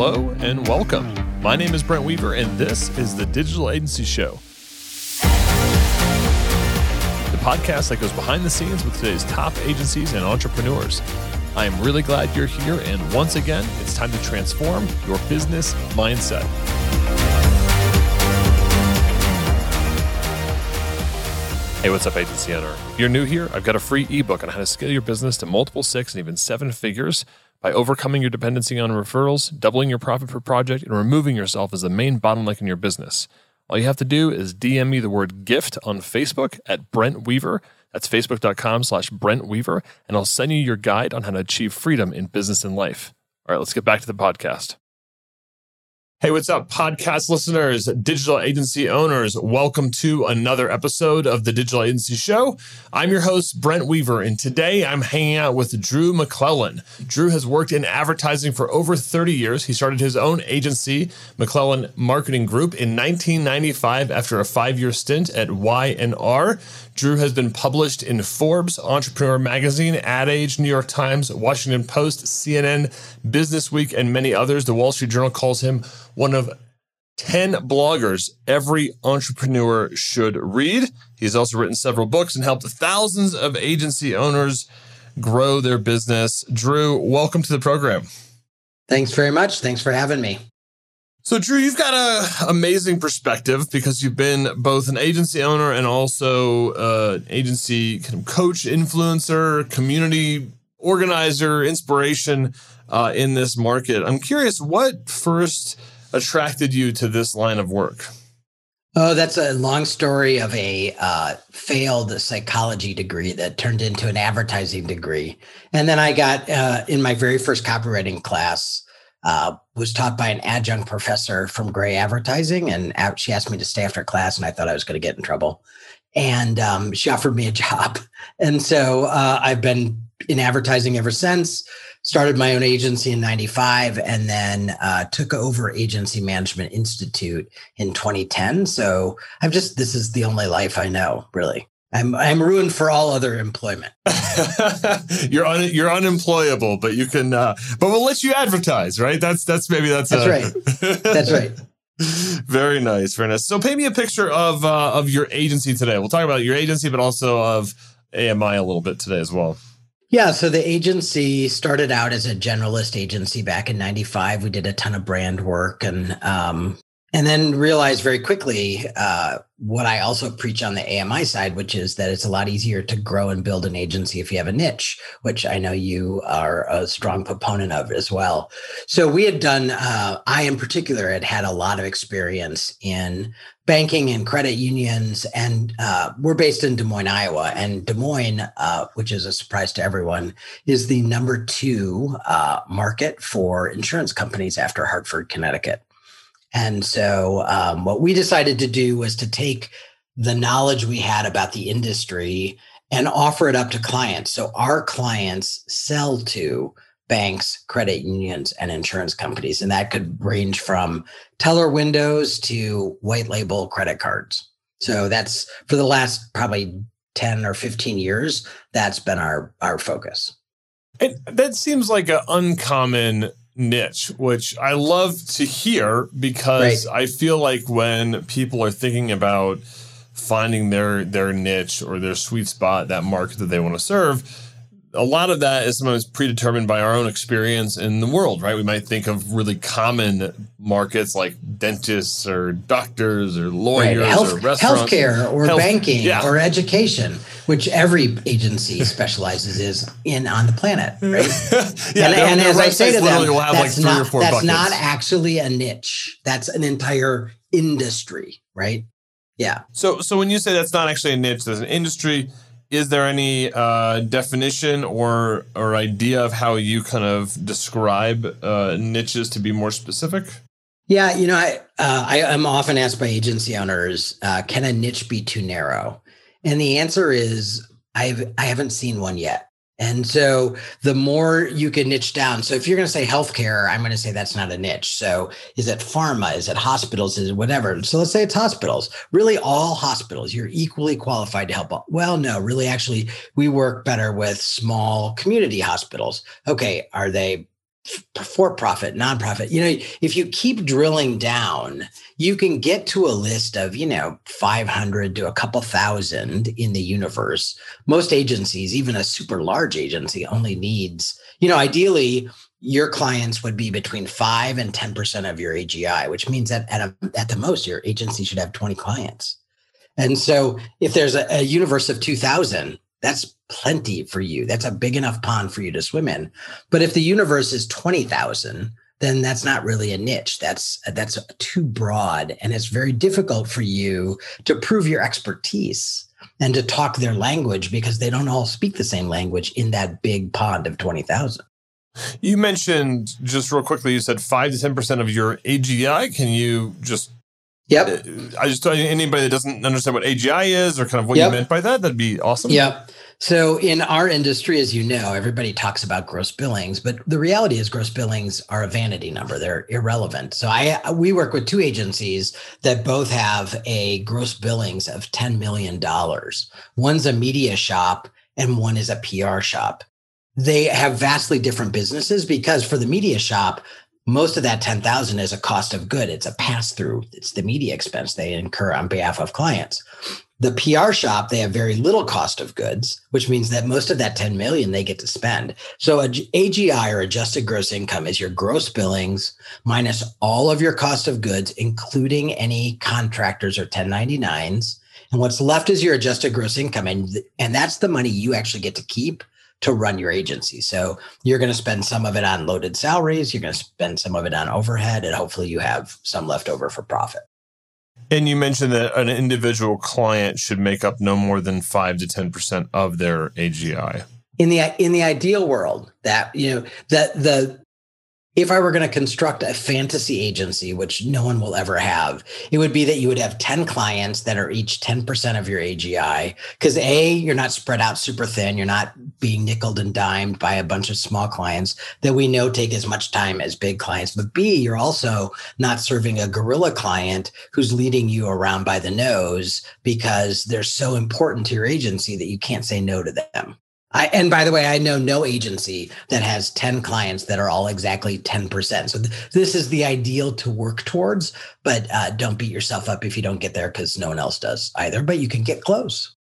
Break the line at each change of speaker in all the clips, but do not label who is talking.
Hello and welcome. My name is Brent Weaver, and this is the Digital Agency Show. The podcast that goes behind the scenes with today's top agencies and entrepreneurs. I am really glad you're here, and once again, it's time to transform your business mindset. Hey, what's up, agency owner? If you're new here, I've got a free ebook on how to scale your business to multiple six and even seven figures by overcoming your dependency on referrals, doubling your profit per project, and removing yourself as the main bottleneck in your business. All you have to do is DM me the word gift on Facebook at Brent Weaver. That's facebook.com slash Brent Weaver, and I'll send you your guide on how to achieve freedom in business and life. All right, let's get back to the podcast. Hey, what's up, podcast listeners, digital agency owners? Welcome to another episode of the Digital Agency Show. I'm your host, Brent Weaver, and today I'm hanging out with Drew McLellan. Drew has worked in advertising for over 30 years. He started his own agency, McLellan Marketing Group, in 1995 after a five-year stint at Y&R. Drew has been published in Forbes, Entrepreneur Magazine, Ad Age, New York Times, Washington Post, CNN, Business Week, and many others. The Wall Street Journal calls him one of 10 bloggers every entrepreneur should read. He's also written several books and helped thousands of agency owners grow their business. Drew, welcome to the program.
Thanks very much. Thanks for having me.
So, Drew, you've got an amazing perspective because you've been both an agency owner and also uh, agency kind of coach, influencer, community organizer, inspiration uh, in this market. I'm curious, what first attracted you to this line of work?
Oh, that's a long story of a uh, failed psychology degree that turned into an advertising degree. And then I got uh, in my very first copywriting class, uh, was taught by an adjunct professor from Grey Advertising, and she asked me to stay after class, and I thought I was going to get in trouble. And um, she offered me a job, and so uh, I've been in advertising ever since. Started my own agency in '95, and then uh, took over Agency Management Institute in 2010. So I'm just this is the only life I know, really. I'm I'm ruined for all other employment.
you're un, you're unemployable, but you can. Uh, but we'll let you advertise, right? That's that's maybe that's
that's uh, right. That's right.
very nice, nice. So, paint me a picture of uh, of your agency today. We'll talk about your agency, but also of AMI a little bit today as well.
Yeah, so the agency started out as a generalist agency back in '95. We did a ton of brand work and um, and then realized very quickly uh, what I also preach on the AMI side, which is that it's a lot easier to grow and build an agency if you have a niche, which I know you are a strong proponent of as well. So we had done, uh, I in particular had had a lot of experience in banking and credit unions, and uh, we're based in Des Moines, Iowa. And Des Moines, uh, which is a surprise to everyone, is the number two uh, market for insurance companies after Hartford, Connecticut. And so, um, what we decided to do was to take the knowledge we had about the industry and offer it up to clients. So, our clients sell to banks, credit unions, and insurance companies. And that could range from teller windows to white label credit cards. So, that's for the last probably 10 or 15 years, that's been our, our focus.
And that seems like an uncommon niche, which I love to hear because right. I feel like when people are thinking about finding their their niche or their sweet spot, that market that they want to serve, a lot of that is sometimes predetermined by our own experience in the world, right? We might think of really common markets like dentists or doctors or lawyers right. Health, or restaurants.
Healthcare or Health, banking yeah. or education, which every agency specializes is in on the planet, right?
yeah, and, and as I say to them,
that's,
like
not, that's not actually a niche. That's an entire industry, right? Yeah.
So so when you say that's not actually a niche, there's an industry is there any uh, definition or or idea of how you kind of describe uh, niches to be more specific?
Yeah, you know, I, uh, I am often asked by agency owners, uh, can a niche be too narrow? And the answer is, I've I haven't seen one yet. And so the more you can niche down. So if you're going to say healthcare, I'm going to say that's not a niche. So is it pharma? Is it hospitals? Is it whatever? So let's say it's hospitals. Really, all hospitals, you're equally qualified to help. Well, no, really, actually, we work better with small community hospitals. Okay, are they for profit, nonprofit. You know, if you keep drilling down, you can get to a list of, you know, 500 to a couple thousand in the universe. Most agencies, even a super large agency, only needs, you know, ideally, your clients would be between 5 and 10% of your AGI, which means that at, a, at the most, your agency should have 20 clients. And so if there's a, a universe of 2000, that's plenty for you. That's a big enough pond for you to swim in. But if the universe is 20,000, then that's not really a niche. That's that's too broad and it's very difficult for you to prove your expertise and to talk their language because they don't all speak the same language in that big pond of 20,000.
You mentioned just real quickly you said 5 to 10% of your AGI. Can you just
Yep.
Uh, I just anybody that doesn't understand what AGI is or kind of what yep. you meant by that, that'd be awesome.
Yeah. So in our industry, as you know, everybody talks about gross billings, but the reality is gross billings are a vanity number. They're irrelevant. So I we work with two agencies that both have a gross billings of $10 million. One's a media shop and one is a PR shop. They have vastly different businesses because for the media shop, most of that 10,000 is a cost of good. It's a pass through. It's the media expense they incur on behalf of clients. The PR shop, they have very little cost of goods, which means that most of that 10 million they get to spend. So a AGI or adjusted gross income is your gross billings minus all of your cost of goods, including any contractors or 1099s. And what's left is your adjusted gross income. And, and that's the money you actually get to keep to run your agency. So you're going to spend some of it on loaded salaries, you're going to spend some of it on overhead, and hopefully you have some left over for profit.
And you mentioned that an individual client should make up no more than five to ten percent of their AGI.
In the in the ideal world, that you know that the if I were going to construct a fantasy agency, which no one will ever have, it would be that you would have 10 clients that are each 10% of your AGI. Because A, you're not spread out super thin. You're not being nickeled and dimed by a bunch of small clients that we know take as much time as big clients. But B, you're also not serving a gorilla client who's leading you around by the nose because they're so important to your agency that you can't say no to them. I, and by the way, I know no agency that has 10 clients that are all exactly 10%. So th- this is the ideal to work towards, but uh, don't beat yourself up if you don't get there because no one else does either, but you can get close.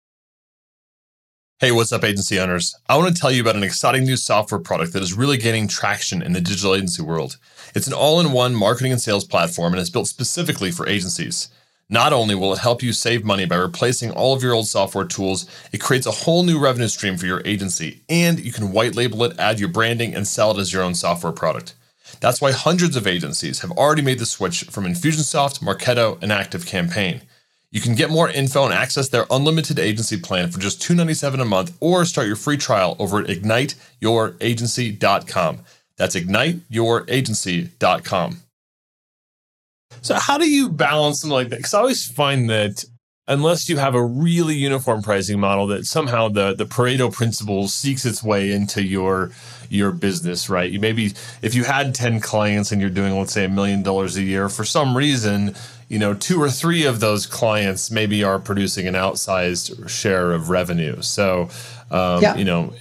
Hey, what's up, agency owners? I want to tell you about an exciting new software product that is really gaining traction in the digital agency world. It's an all in one marketing and sales platform and is built specifically for agencies. Not only will it help you save money by replacing all of your old software tools, it creates a whole new revenue stream for your agency, and you can white label it, add your branding, and sell it as your own software product. That's why hundreds of agencies have already made the switch from Infusionsoft, Marketo, and ActiveCampaign. You can get more info and access their unlimited agency plan for just 297 a month or start your free trial over at igniteyouragency.com. That's igniteyouragency.com. So how do you balance something like that? Because I always find that unless you have a really uniform pricing model, that somehow the the Pareto principle seeks its way into your your business, right? You maybe if you had ten clients and you're doing let's say a million dollars a year, for some reason, you know, two or three of those clients maybe are producing an outsized share of revenue. So, um, yeah. you know.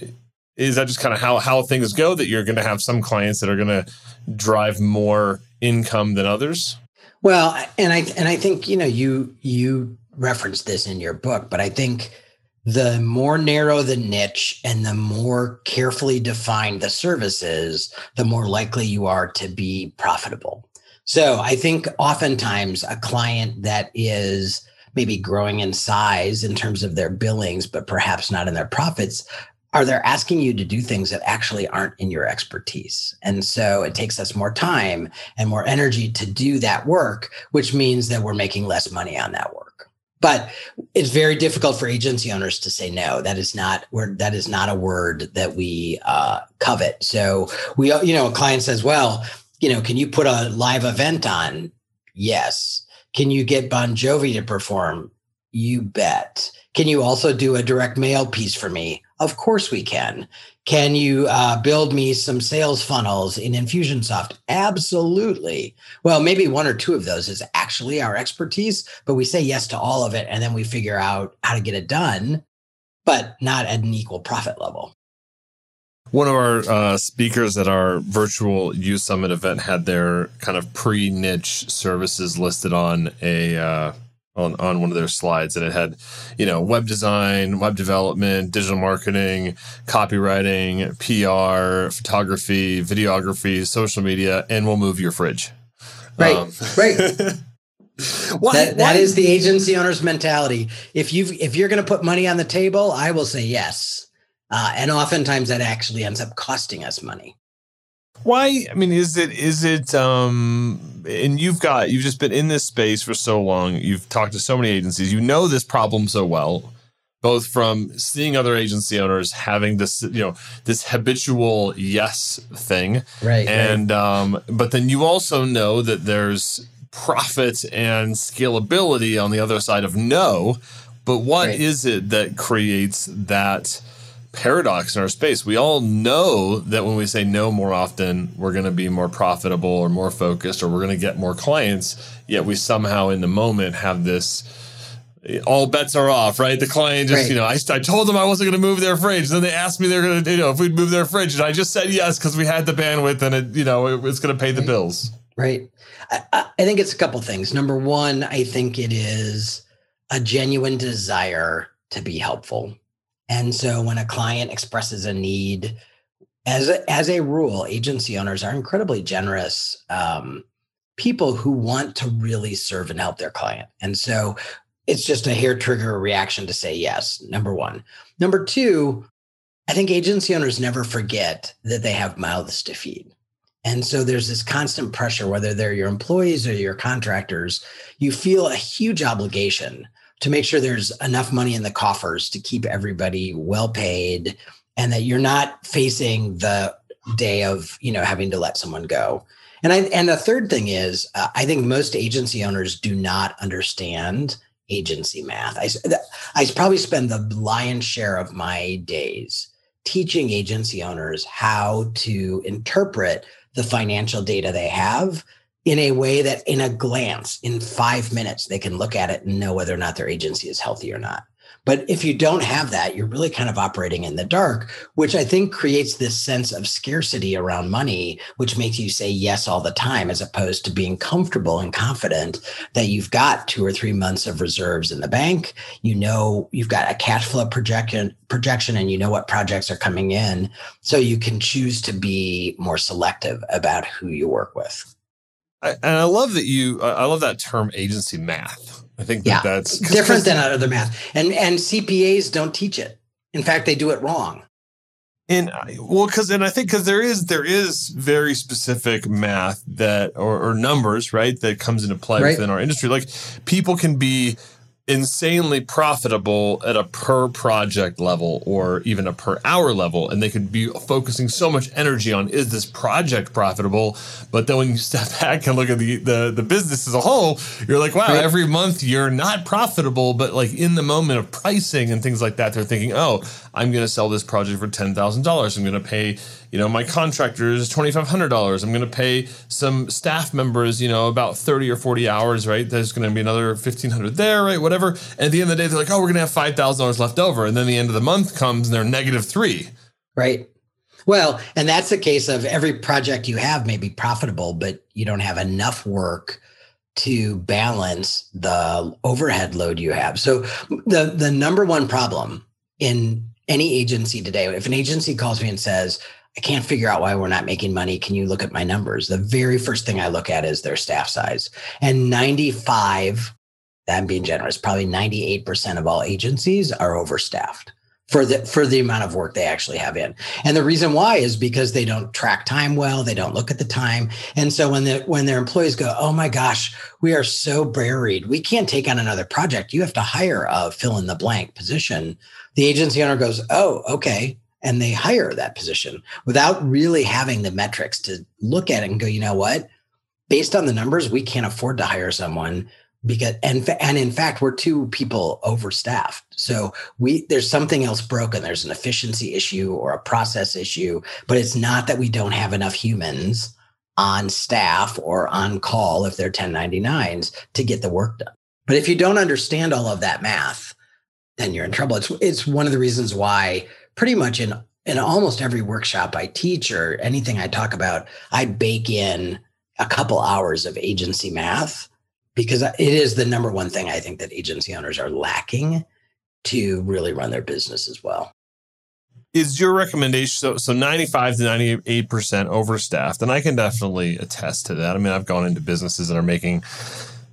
Is that just kind of how, how things go that you're going to have some clients that are going to drive more income than others?
Well, and I and I think you know you you referenced this in your book, but I think the more narrow the niche and the more carefully defined the services, the more likely you are to be profitable. So I think oftentimes a client that is maybe growing in size in terms of their billings, but perhaps not in their profits, are they're asking you to do things that actually aren't in your expertise. And so it takes us more time and more energy to do that work, which means that we're making less money on that work. But it's very difficult for agency owners to say no. That is not that is not a word that we uh, covet. So we, you know, a client says, "Well, you know, can you put a live event on?" Yes. Can you get Bon Jovi to perform? You bet. Can you also do a direct mail piece for me? Of course we can. Can you uh, build me some sales funnels in Infusionsoft? Absolutely. Well, maybe one or two of those is actually our expertise, but we say yes to all of it and then we figure out how to get it done, but not at an equal profit level.
One of our uh, speakers at our virtual Youth Summit event had their kind of pre niche services listed on a uh, on, on one of their slides and it had you know web design web development digital marketing copywriting pr photography videography social media and we'll move your fridge.
Right. Um, right. Why, that, that why? is the agency owner's mentality. If you if you're going to put money on the table i will say yes. Uh, and oftentimes that actually ends up costing us money
why? I mean, is it is it um and you've got you've just been in this space for so long. You've talked to so many agencies. You know this problem so well, both from seeing other agency owners having this, you know, this habitual yes thing.
Right.
And
right.
um but then you also know that there's profit and scalability on the other side of no. But what right. is it that creates that paradox in our space. We all know that when we say no more often, we're going to be more profitable or more focused or we're going to get more clients. Yet we somehow in the moment have this all bets are off, right? The client just, right. you know, I, I told them I wasn't going to move their fridge. Then they asked me they're going to, you know, if we'd move their fridge. And I just said yes because we had the bandwidth and it, you know, it, it's going to pay the
right.
bills.
Right. I, I think it's a couple things. Number one, I think it is a genuine desire to be helpful and so when a client expresses a need, as a, as a rule, agency owners are incredibly generous um, people who want to really serve and help their client. And so it's just a hair trigger reaction to say yes, number one. Number two, I think agency owners never forget that they have mouths to feed. And so there's this constant pressure, whether they're your employees or your contractors, you feel a huge obligation to make sure there's enough money in the coffers to keep everybody well paid and that you're not facing the day of you know having to let someone go. And i and the third thing is uh, i think most agency owners do not understand agency math. I i probably spend the lion's share of my days teaching agency owners how to interpret the financial data they have in a way that in a glance in five minutes they can look at it and know whether or not their agency is healthy or not. But if you don't have that you're really kind of operating in the dark which i think creates this sense of scarcity around money which makes you say yes all the time as opposed to being comfortable and confident that you've got two or three months of reserves in the bank. You know you've got a cash flow projection projection and you know what projects are coming in. So you can choose to be more selective about who you work with
I, and I love that you. I love that term, agency math. I think that
yeah,
that's
different than other math, and and CPAs don't teach it. In fact, they do it wrong.
And uh, well, because and I think because there is there is very specific math that or, or numbers right that comes into play right. within our industry. Like people can be insanely profitable at a per project level or even a per hour level and they could be focusing so much energy on is this project profitable but then when you step back and look at the the, the business as a whole you're like wow every month you're not profitable but like in the moment of pricing and things like that they're thinking oh i'm going to sell this project for $10000 i'm going to pay you know, my contractors $2,500. I'm going to pay some staff members, you know, about 30 or 40 hours, right? There's going to be another 1500 there, right? Whatever. And at the end of the day, they're like, oh, we're going to have $5,000 left over. And then the end of the month comes and they're negative three.
Right. Well, and that's the case of every project you have may be profitable, but you don't have enough work to balance the overhead load you have. So the the number one problem in any agency today, if an agency calls me and says, I can't figure out why we're not making money. Can you look at my numbers? The very first thing I look at is their staff size. And 95, I'm being generous, probably 98% of all agencies are overstaffed for the for the amount of work they actually have in. And the reason why is because they don't track time well, they don't look at the time. And so when the when their employees go, "Oh my gosh, we are so buried. We can't take on another project. You have to hire a fill in the blank position." The agency owner goes, "Oh, okay and they hire that position without really having the metrics to look at it and go, you know what? Based on the numbers, we can't afford to hire someone because and and in fact we're two people overstaffed. So we there's something else broken. There's an efficiency issue or a process issue but it's not that we don't have enough humans on staff or on call if they're 1099s to get the work done. But if you don't understand all of that math then you're in trouble. It's it's one of the reasons why pretty much in in almost every workshop I teach or anything I talk about, I bake in a couple hours of agency math because it is the number one thing I think that agency owners are lacking to really run their business as well.
Is your recommendation so so 95 to 98% overstaffed? And I can definitely attest to that. I mean, I've gone into businesses that are making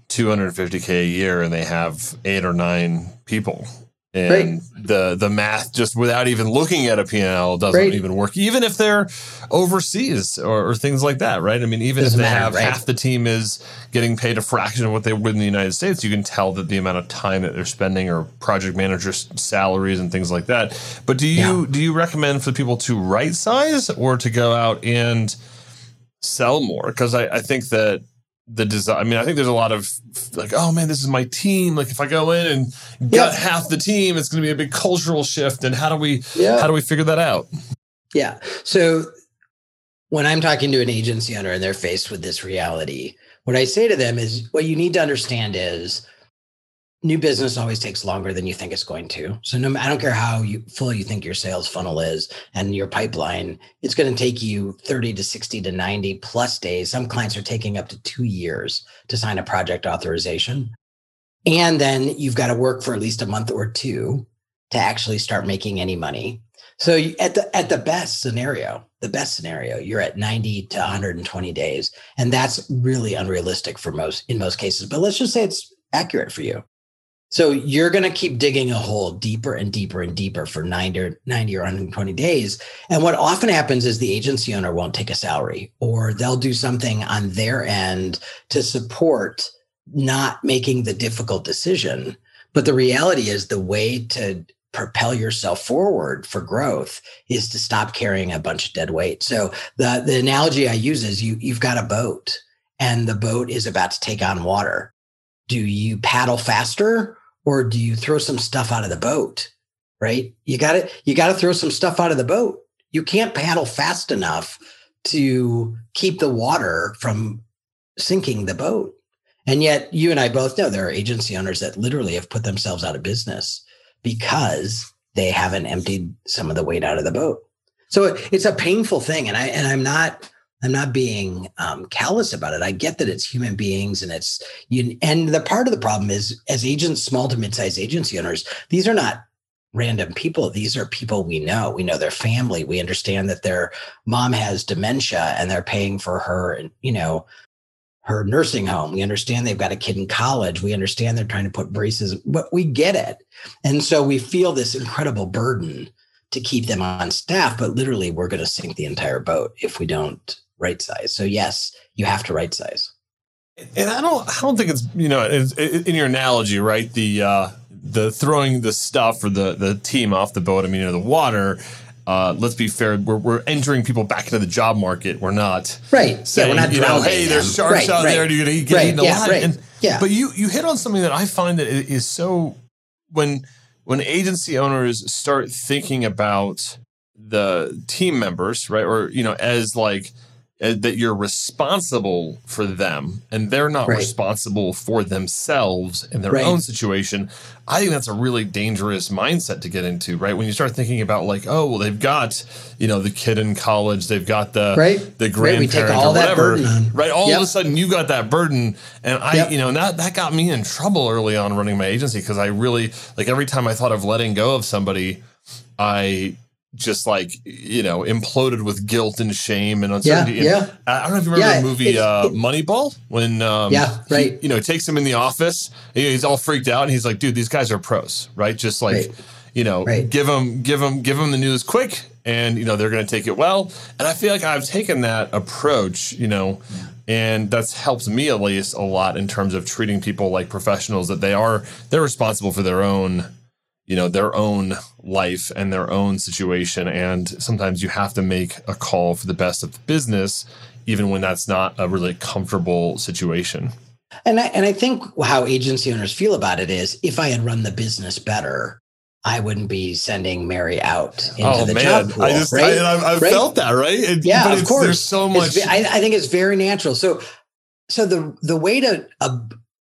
250k a year and they have eight or nine people and right. the the math just without even looking at a P&L doesn't right. even work even if they're overseas or, or, things like that right i mean even doesn't if they matter, have right. half the team is getting paid a fraction of what they would in the united states you can tell that the amount of time that they're spending or project managers salaries and things like that but do you yeah. do you recommend for people to right size or to go out and sell more because I, I think that the design. I mean, I think there's a lot of like, oh man, this is my team. Like, if I go in and get half the team, it's going to be a big cultural shift. And how do we, yeah. how do we figure that out?
Yeah. So when I'm talking to an agency owner and they're faced with this reality, what I say to them is, what you need to understand is new business always takes longer than you think it's going to. So no, I don't care how you, full you think your sales funnel is and your pipeline, it's going to take you 30 to 60 to 90 plus days. Some clients are taking up to two years to sign a project authorization. And then you've got to work for at least a month or two to actually start making any money. So at the at the best scenario, the best scenario, you're at 90 to 120 days, and that's really unrealistic for most in most cases. But let's just say it's accurate for you. So you're going to keep digging a hole deeper and deeper and deeper for 90 or, 90 or 120 days. And what often happens is the agency owner won't take a salary or they'll do something on their end to support not making the difficult decision. But the reality is the way to propel yourself forward for growth is to stop carrying a bunch of dead weight. So the, the analogy I use is you, you've got a boat and the boat is about to take on water. Do you paddle faster or do you throw some stuff out of the boat? Right? You got to you got to throw some stuff out of the boat. You can't paddle fast enough to keep the water from sinking the boat. And yet, you and I both know there are agency owners that literally have put themselves out of business because they haven't emptied some of the weight out of the boat. So it's a painful thing, and I and I'm not I'm not being um, callous about it. I get that it's human beings and it's you. And the part of the problem is, as agents, small to mid-sized agency owners, these are not random people. These are people we know. We know their family. We understand that their mom has dementia and they're paying for her, you know, her nursing home. We understand they've got a kid in college. We understand they're trying to put braces, but we get it. And so we feel this incredible burden to keep them on staff, but literally we're going to sink the entire boat if we don't right size. So yes, you have to right size.
And I don't, I don't think it's you know, it's, in your analogy, right? The uh, the throwing the stuff or the the team off the boat. I mean, know, the water. Uh, let's be fair. We're, we're entering people back into the job market. We're not
right.
Saying,
yeah, we're not
you know, hey, there's sharks right, out right. there. You're gonna get right, eaten yeah, alive. Right. And, yeah. But you you hit on something that I find that is so when when agency owners start thinking about the team members, right, or you know, as like uh, that you're responsible for them and they're not right. responsible for themselves in their right. own situation i think that's a really dangerous mindset to get into right when you start thinking about like oh well they've got you know the kid in college they've got the right. the grandparent right. or whatever right all yep. of a sudden you got that burden and i yep. you know that that got me in trouble early on running my agency because i really like every time i thought of letting go of somebody i just like you know imploded with guilt and shame and uncertainty.
Yeah, yeah.
I don't know if you remember yeah, the movie uh, Moneyball when um,
yeah right
he, you know takes him in the office he's all freaked out and he's like dude these guys are pros right just like right. you know right. give them give them give them the news quick and you know they're going to take it well and I feel like I've taken that approach you know. And that's helped me at least a lot in terms of treating people like professionals that they are they're responsible for their own you know their own life and their own situation and sometimes you have to make a call for the best of the business even when that's not a really comfortable situation
and I, and I think how agency owners feel about it is if i had run the business better I wouldn't be sending Mary out into oh, the man. job pool. I just, right?
I, have right? felt that, right?
It, yeah, of course.
There's so much.
I, I, think it's very natural. So, so the the way to uh,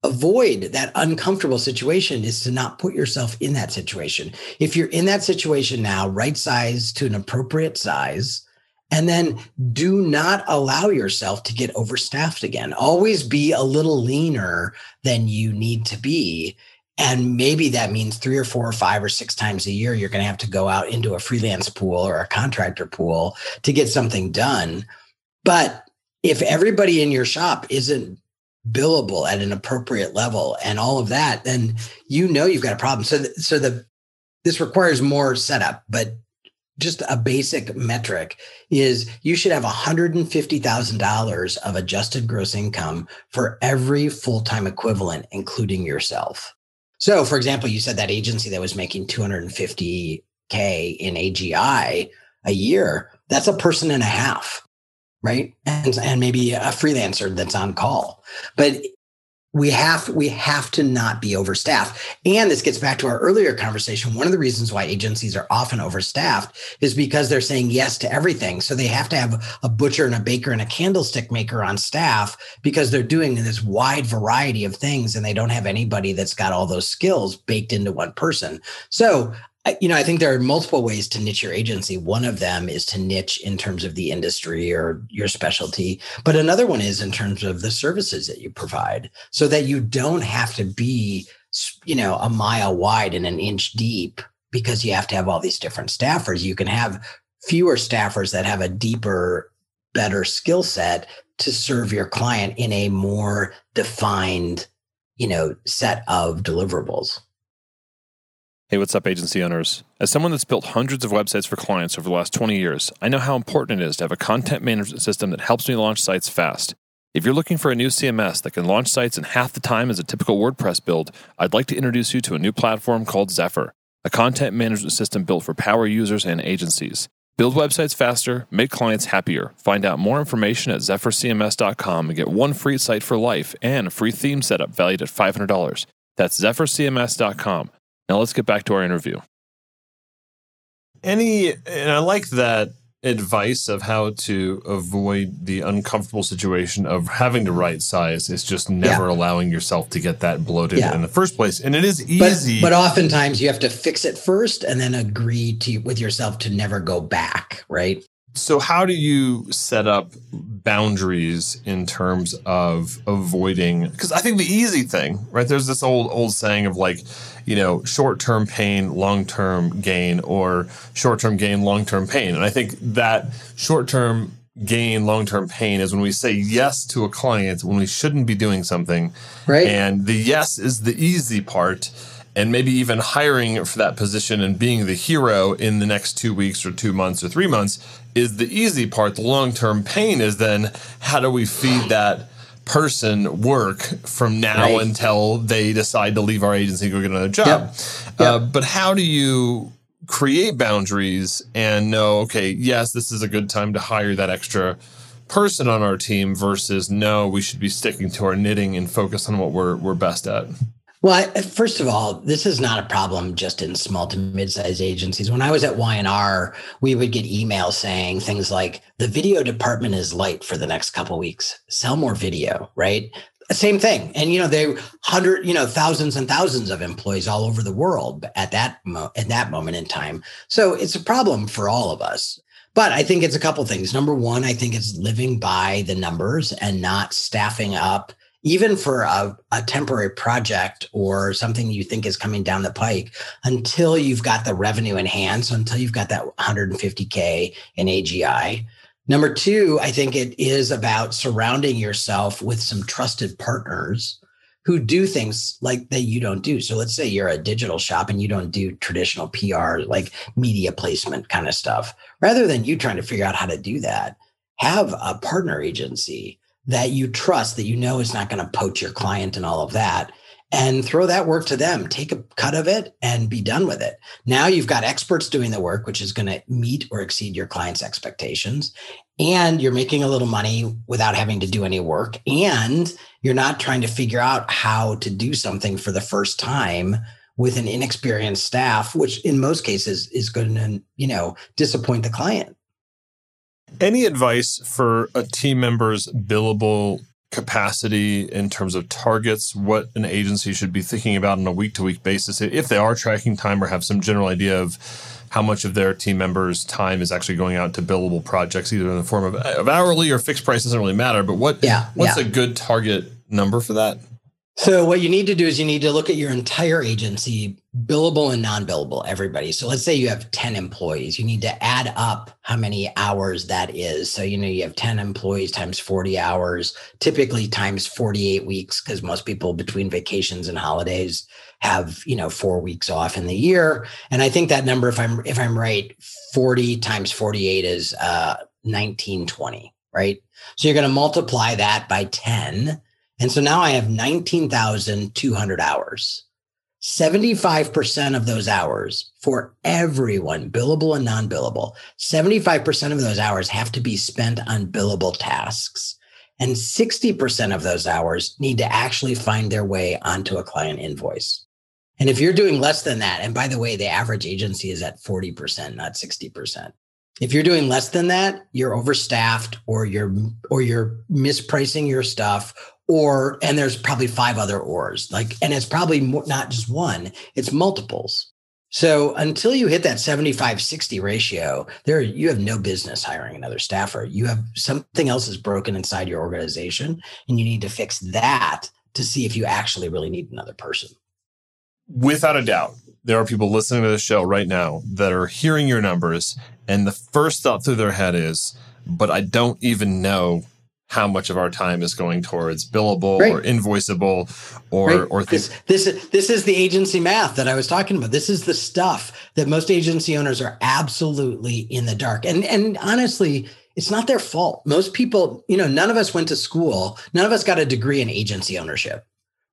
avoid that uncomfortable situation is to not put yourself in that situation. If you're in that situation now, right size to an appropriate size, and then do not allow yourself to get overstaffed again. Always be a little leaner than you need to be. And maybe that means three or four or five or six times a year, you're going to have to go out into a freelance pool or a contractor pool to get something done. But if everybody in your shop isn't billable at an appropriate level and all of that, then you know you've got a problem. So, th- so the this requires more setup, but just a basic metric is you should have $150,000 of adjusted gross income for every full-time equivalent, including yourself. So, for example, you said that agency that was making 250K in AGI a year, that's a person and a half right? And, and maybe a freelancer that's on call. But we have we have to not be overstaffed and this gets back to our earlier conversation one of the reasons why agencies are often overstaffed is because they're saying yes to everything so they have to have a butcher and a baker and a candlestick maker on staff because they're doing this wide variety of things and they don't have anybody that's got all those skills baked into one person so you know, I think there are multiple ways to niche your agency. One of them is to niche in terms of the industry or your specialty, but another one is in terms of the services that you provide so that you don't have to be, you know, a mile wide and an inch deep because you have to have all these different staffers. You can have fewer staffers that have a deeper, better skill set to serve your client in a more defined, you know, set of deliverables.
Hey, what's up, agency owners? As someone that's built hundreds of websites for clients over the last 20 years, I know how important it is to have a content management system that helps me launch sites fast. If you're looking for a new CMS that can launch sites in half the time as a typical WordPress build, I'd like to introduce you to a new platform called Zephyr, a content management system built for power users and agencies. Build websites faster, make clients happier. Find out more information at zephyrcms.com and get one free site for life and a free theme setup valued at $500. That's zephyrcms.com. Now let's get back to our interview. Any, and I like that advice of how to avoid the uncomfortable situation of having to right size is just never yeah. allowing yourself to get that bloated yeah. in the first place and it is easy
but, but, oftentimes you have to fix it first and then agree to with yourself to never go back right
so how do you set up boundaries in terms of avoiding because i think the easy thing right there's this old old saying of like you know, short term pain, long term gain, or short term gain, long term pain. And I think that short term gain, long term pain is when we say yes to a client when we shouldn't be doing something.
Right.
And the yes is the easy part. And maybe even hiring for that position and being the hero in the next two weeks or two months or three months is the easy part. The long term pain is then how do we feed that person work from now right. until they decide to leave our agency and go get another job. Yep. Yep. Uh, but how do you create boundaries and know, okay, yes, this is a good time to hire that extra person on our team versus no, we should be sticking to our knitting and focus on what we're we're best at?
Well, first of all, this is not a problem just in small to mid-sized agencies. When I was at Y&R, we would get emails saying things like, "The video department is light for the next couple weeks. Sell more video." Right? Same thing. And you know, they hundred, you know, thousands and thousands of employees all over the world at that mo- at that moment in time. So it's a problem for all of us. But I think it's a couple things. Number one, I think it's living by the numbers and not staffing up even for a, a, temporary project or something you think is coming down the pike until you've got the revenue in hand. So until you've got that 150K in AGI. Number two, I think it is about surrounding yourself with some trusted partners who do things like that you don't do. So let's say you're a digital shop and you don't do traditional PR, like media placement kind of stuff. Rather than you trying to figure out how to do that, have a partner agency that you trust that you know is not going to poach your client and all of that and throw that work to them. Take a cut of it and be done with it. Now you've got experts doing the work which is going to meet or exceed your client's expectations and you're making a little money without having to do any work and you're not trying to figure out how to do something for the first time with an inexperienced staff which in most cases is going to you know disappoint the client
any advice for a team member's billable capacity in terms of targets, what an agency should be thinking about on a week to week basis if they are tracking time or have some general idea of how much of their team members' time is actually going out to billable projects, either in the form of, of hourly or fixed price doesn't really matter. But what yeah, what's yeah. a good target number for that?
So what you need to do is you need to look at your entire agency, billable and non-billable, everybody. So let's say you have 10 employees. You need to add up how many hours that is. So you know you have 10 employees times 40 hours, typically times 48 weeks because most people between vacations and holidays have, you know, 4 weeks off in the year. And I think that number if I'm if I'm right, 40 times 48 is uh 1920, right? So you're going to multiply that by 10 and so now I have 19,200 hours. 75% of those hours for everyone, billable and non billable, 75% of those hours have to be spent on billable tasks. And 60% of those hours need to actually find their way onto a client invoice. And if you're doing less than that, and by the way, the average agency is at 40%, not 60%. If you're doing less than that, you're overstaffed or you're or you're mispricing your stuff or and there's probably five other ors like and it's probably not just one it's multiples. So until you hit that 75 60 ratio there you have no business hiring another staffer. You have something else is broken inside your organization and you need to fix that to see if you actually really need another person.
Without a doubt there are people listening to the show right now that are hearing your numbers and the first thought through their head is but i don't even know how much of our time is going towards billable right. or invoiceable or right. or
this, this this is the agency math that I was talking about. This is the stuff that most agency owners are absolutely in the dark. And and honestly, it's not their fault. Most people, you know, none of us went to school. None of us got a degree in agency ownership.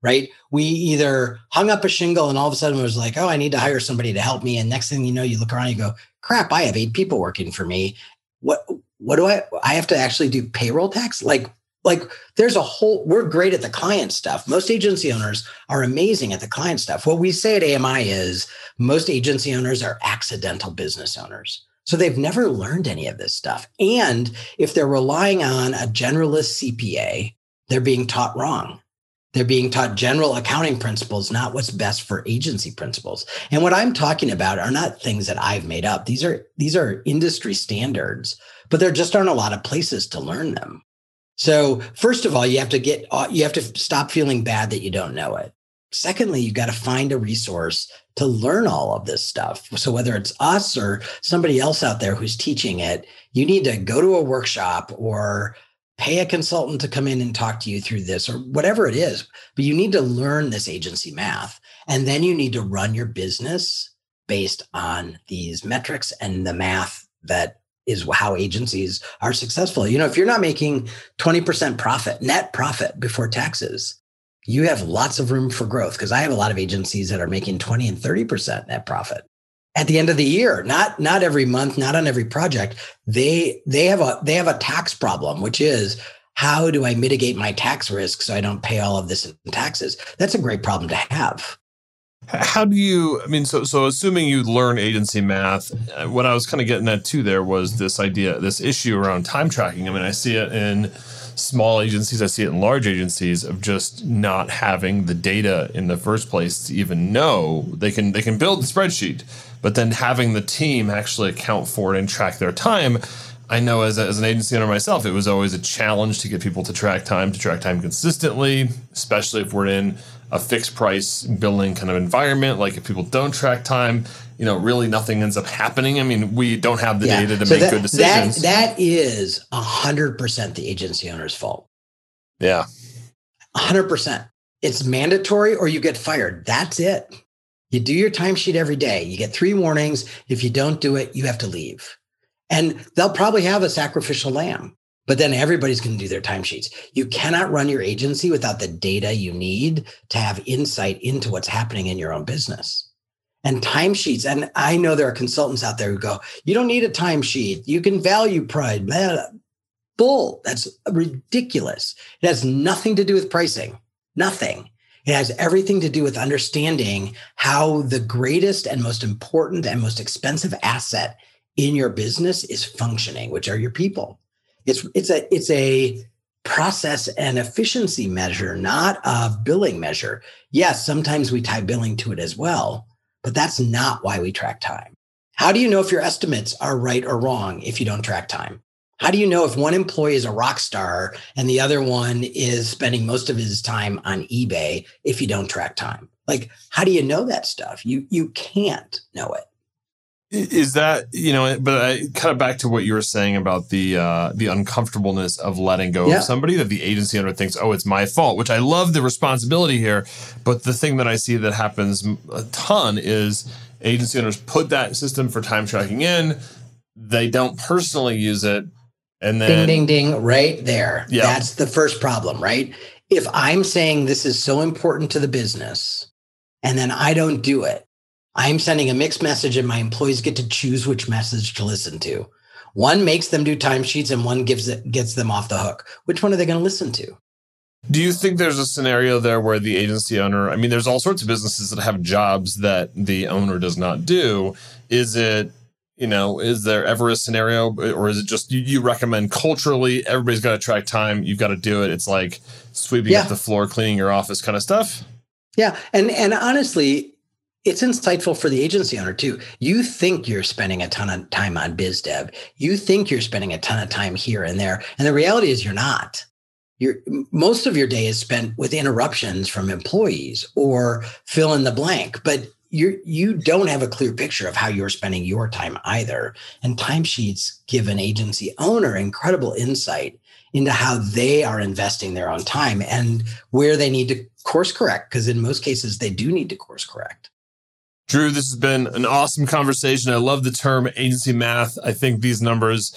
Right. We either hung up a shingle and all of a sudden it was like, oh, I need to hire somebody to help me. And next thing you know, you look around, you go, crap, I have eight people working for me. What what do I I have to actually do payroll tax? Like like there's a whole we're great at the client stuff. Most agency owners are amazing at the client stuff. What we say at AMI is most agency owners are accidental business owners. So they've never learned any of this stuff. And if they're relying on a generalist CPA, they're being taught wrong. They're being taught general accounting principles, not what's best for agency principles. And what I'm talking about are not things that I've made up. These are these are industry standards, but there just aren't a lot of places to learn them. So, first of all, you have to get uh, you have to stop feeling bad that you don't know it. Secondly, you've got to find a resource to learn all of this stuff. So whether it's us or somebody else out there who's teaching it, you need to go to a workshop or pay a consultant to come in and talk to you through this or whatever it is. But you need to learn this agency math. And then you need to run your business based on these metrics and the math that is how agencies are successful. You know, if you're not making 20% profit, net profit before taxes, you have lots of room for growth because I have a lot of agencies that are making 20 and 30% net profit. At the end of the year not not every month not on every project they they have a they have a tax problem which is how do i mitigate my tax risk so i don't pay all of this in taxes? That's a great problem to have
how do you i mean so so assuming you learn agency math uh, what i was kind of getting at too there was this idea this issue around time tracking i mean i see it in small agencies, I see it in large agencies of just not having the data in the first place to even know they can they can build the spreadsheet, but then having the team actually account for it and track their time. I know as, a, as an agency owner myself, it was always a challenge to get people to track time, to track time consistently, especially if we're in a fixed price billing kind of environment. Like if people don't track time, you know, really nothing ends up happening. I mean, we don't have the yeah. data to so make that, good decisions.
That, that is a hundred percent the agency owner's fault.
Yeah.
A hundred percent. It's mandatory or you get fired. That's it. You do your timesheet every day. You get three warnings. If you don't do it, you have to leave. And they'll probably have a sacrificial lamb, but then everybody's going to do their timesheets. You cannot run your agency without the data you need to have insight into what's happening in your own business and timesheets. And I know there are consultants out there who go, you don't need a timesheet. You can value pride. Blah. Bull. That's ridiculous. It has nothing to do with pricing. Nothing. It has everything to do with understanding how the greatest and most important and most expensive asset in your business is functioning, which are your people. It's it's a it's a process and efficiency measure, not a billing measure. Yes, sometimes we tie billing to it as well, but that's not why we track time. How do you know if your estimates are right or wrong if you don't track time? How do you know if one employee is a rock star and the other one is spending most of his time on eBay if you don't track time? Like, how do you know that stuff? You you can't know it.
Is that you know? But I kind of back to what you were saying about the uh, the uncomfortableness of letting go yeah. of somebody that the agency owner thinks, oh, it's my fault. Which I love the responsibility here, but the thing that I see that happens a ton is agency owners put that system for time tracking in. They don't personally use it, and then
ding ding ding right there. Yeah. That's the first problem, right? If I'm saying this is so important to the business, and then I don't do it I'm sending a mixed message and my employees get to choose which message to listen to. One makes them do timesheets and one gives it gets them off the hook. Which one are they going to listen to?
Do you think there's a scenario there where the agency owner, I mean, there's all sorts of businesses that have jobs that the owner does not do. Is it, you know, is there ever a scenario or is it just you, you recommend culturally everybody's got to track time, you've got to do it. It's like sweeping yeah. up the floor, cleaning your office kind of stuff?
Yeah. And and honestly, it's insightful for the agency owner too. You think you're spending a ton of time on biz dev. You think you're spending a ton of time here and there. And the reality is you're not. You're, most of your day is spent with interruptions from employees or fill in the blank, but you you don't have a clear picture of how you're spending your time either. And timesheets give an agency owner incredible insight into how they are investing their own time and where they need to course correct because in most cases they do need to course correct.
Drew, this has been an awesome conversation. I love the term agency math. I think these numbers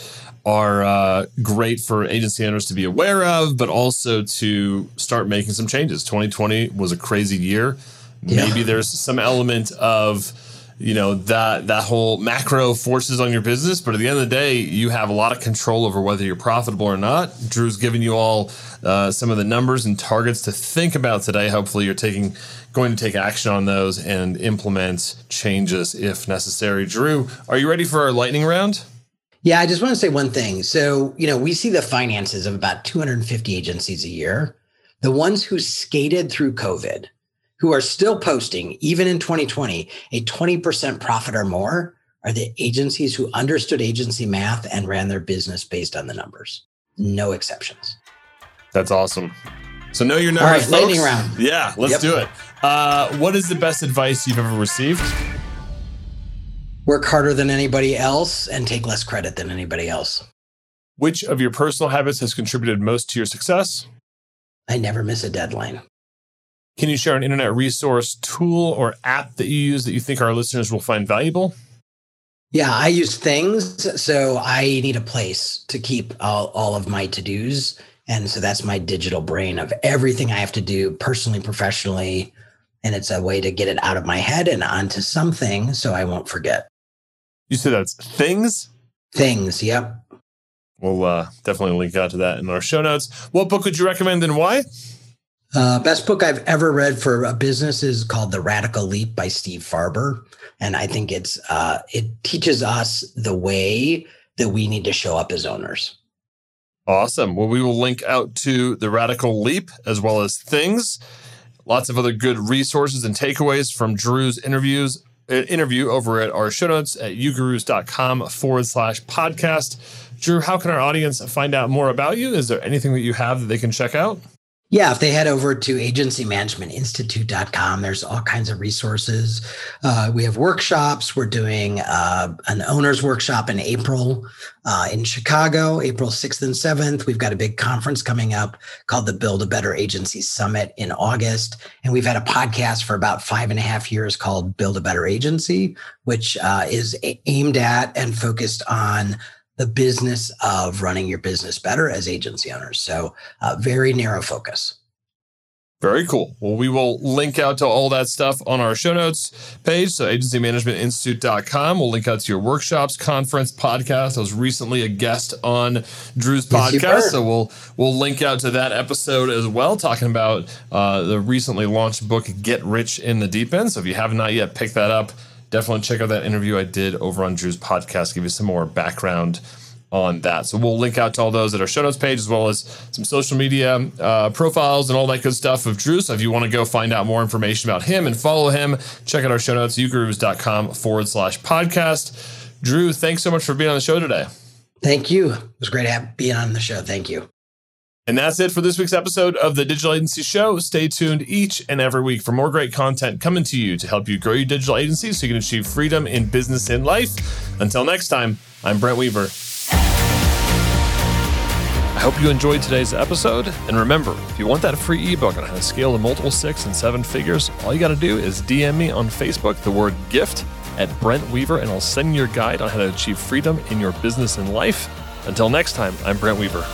are uh, great for agency owners to be aware of, but also to start making some changes. 2020 was a crazy year. Yeah. Maybe there's some element of you know that that whole macro forces on your business but at the end of the day you have a lot of control over whether you're profitable or not drew's giving you all uh, some of the numbers and targets to think about today hopefully you're taking going to take action on those and implement changes if necessary. Drew, are you ready for our lightning round?
Yeah, I just want to say one thing. So, you know, we see the finances of about 250 agencies a year. The ones who skated through COVID, who are still posting, even in 2020, a 20% profit or more, are the agencies who understood agency math and ran their business based on the numbers. No exceptions.
That's awesome. So know your numbers.
All right, folks. lightning round.
Yeah, let's yep. do it. Uh, what is the best advice you've ever received?
Work harder than anybody else and take less credit than anybody else.
Which of your personal habits has contributed most to your success?
I never miss a deadline.
Can you share an internet resource, tool, or app that you use that you think our listeners will find valuable?
Yeah, I use things. So I need a place to keep all, all of my to dos. And so that's my digital brain of everything I have to do personally, professionally, and it's a way to get it out of my head and onto something so I won't forget.
You said that's things?
Things, yep.
We'll uh, definitely link out to that in our show notes. What book would you recommend and why?
Uh, best book I've ever read for a business is called The Radical Leap by Steve Farber, and I think it's uh, it teaches us the way that we need to show up as owners.
Awesome. Well, we will link out to The Radical Leap as well as things. Lots of other good resources and takeaways from Drew's interviews uh, interview over at our show notes at ugurus.com forward slash podcast. Drew, how can our audience find out more about you? Is there anything that you have that they can check out?
Yeah, if they head over to agencymanagementinstitute.com, there's all kinds of resources. Uh, we have workshops. We're doing uh, an owner's workshop in April uh, in Chicago, April 6th and 7th. We've got a big conference coming up called the Build a Better Agency Summit in August. And we've had a podcast for about five and a half years called Build a Better Agency, which uh, is aimed at and focused on the business of running your business better as agency owners. So, uh, very narrow focus.
Very cool. Well, we will link out to all that stuff on our show notes page. So agencymanagementinstitute.com. We'll link out to your workshops, conference, podcast. I was recently a guest on Drew's podcast. Yes, so we'll we'll link out to that episode as well, talking about uh, the recently launched book, Get Rich in the Deep End. So if you have not yet picked that up, definitely check out that interview I did over on Drew's podcast, give you some more background on that. So we'll link out to all those at our show notes page, as well as some social media uh, profiles and all that good stuff of Drew. So if you want to go find out more information about him and follow him, check out our show notes, ugurus.com forward slash podcast. Drew, thanks so much for being on the show today.
Thank you. It was great being on the show. Thank you.
And that's it for this week's episode of the Digital Agency Show. Stay tuned each and every week for more great content coming to you to help you grow your digital agency so you can achieve freedom in business and life. Until next time, I'm Brent Weaver. I hope you enjoyed today's episode. And remember, if you want that free ebook on how to scale to multiple six and seven figures, all you got to do is DM me on Facebook the word gift at Brent Weaver, and I'll send you your guide on how to achieve freedom in your business and life. Until next time, I'm Brent Weaver.